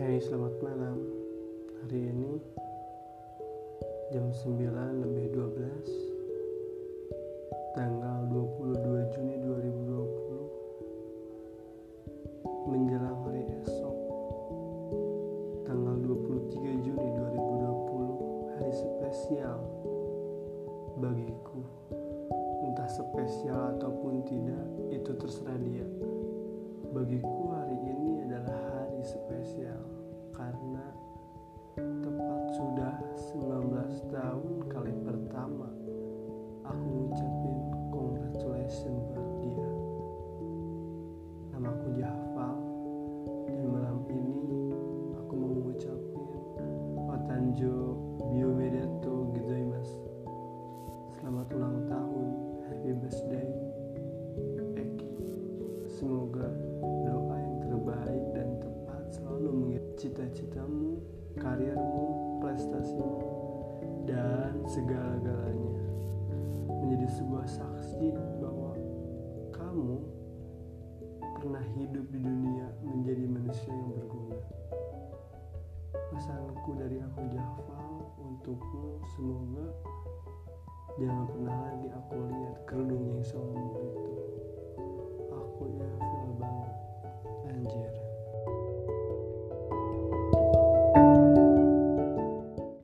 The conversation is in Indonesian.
Hai selamat malam. Hari ini Jam 9 lebih 12 Tanggal 22 Juni 2020 Menjelang hari esok Tanggal 23 Juni 2020 Hari spesial Bagiku. Entah spesial ataupun tidak Itu terserah dia. Bagiku karena tepat sudah 19 tahun kali pertama cita-citamu, karirmu, prestasimu, dan segala-galanya. Menjadi sebuah saksi bahwa kamu pernah hidup di dunia menjadi manusia yang berguna. Pesanku dari aku Jafal untukmu semoga jangan pernah lagi aku lihat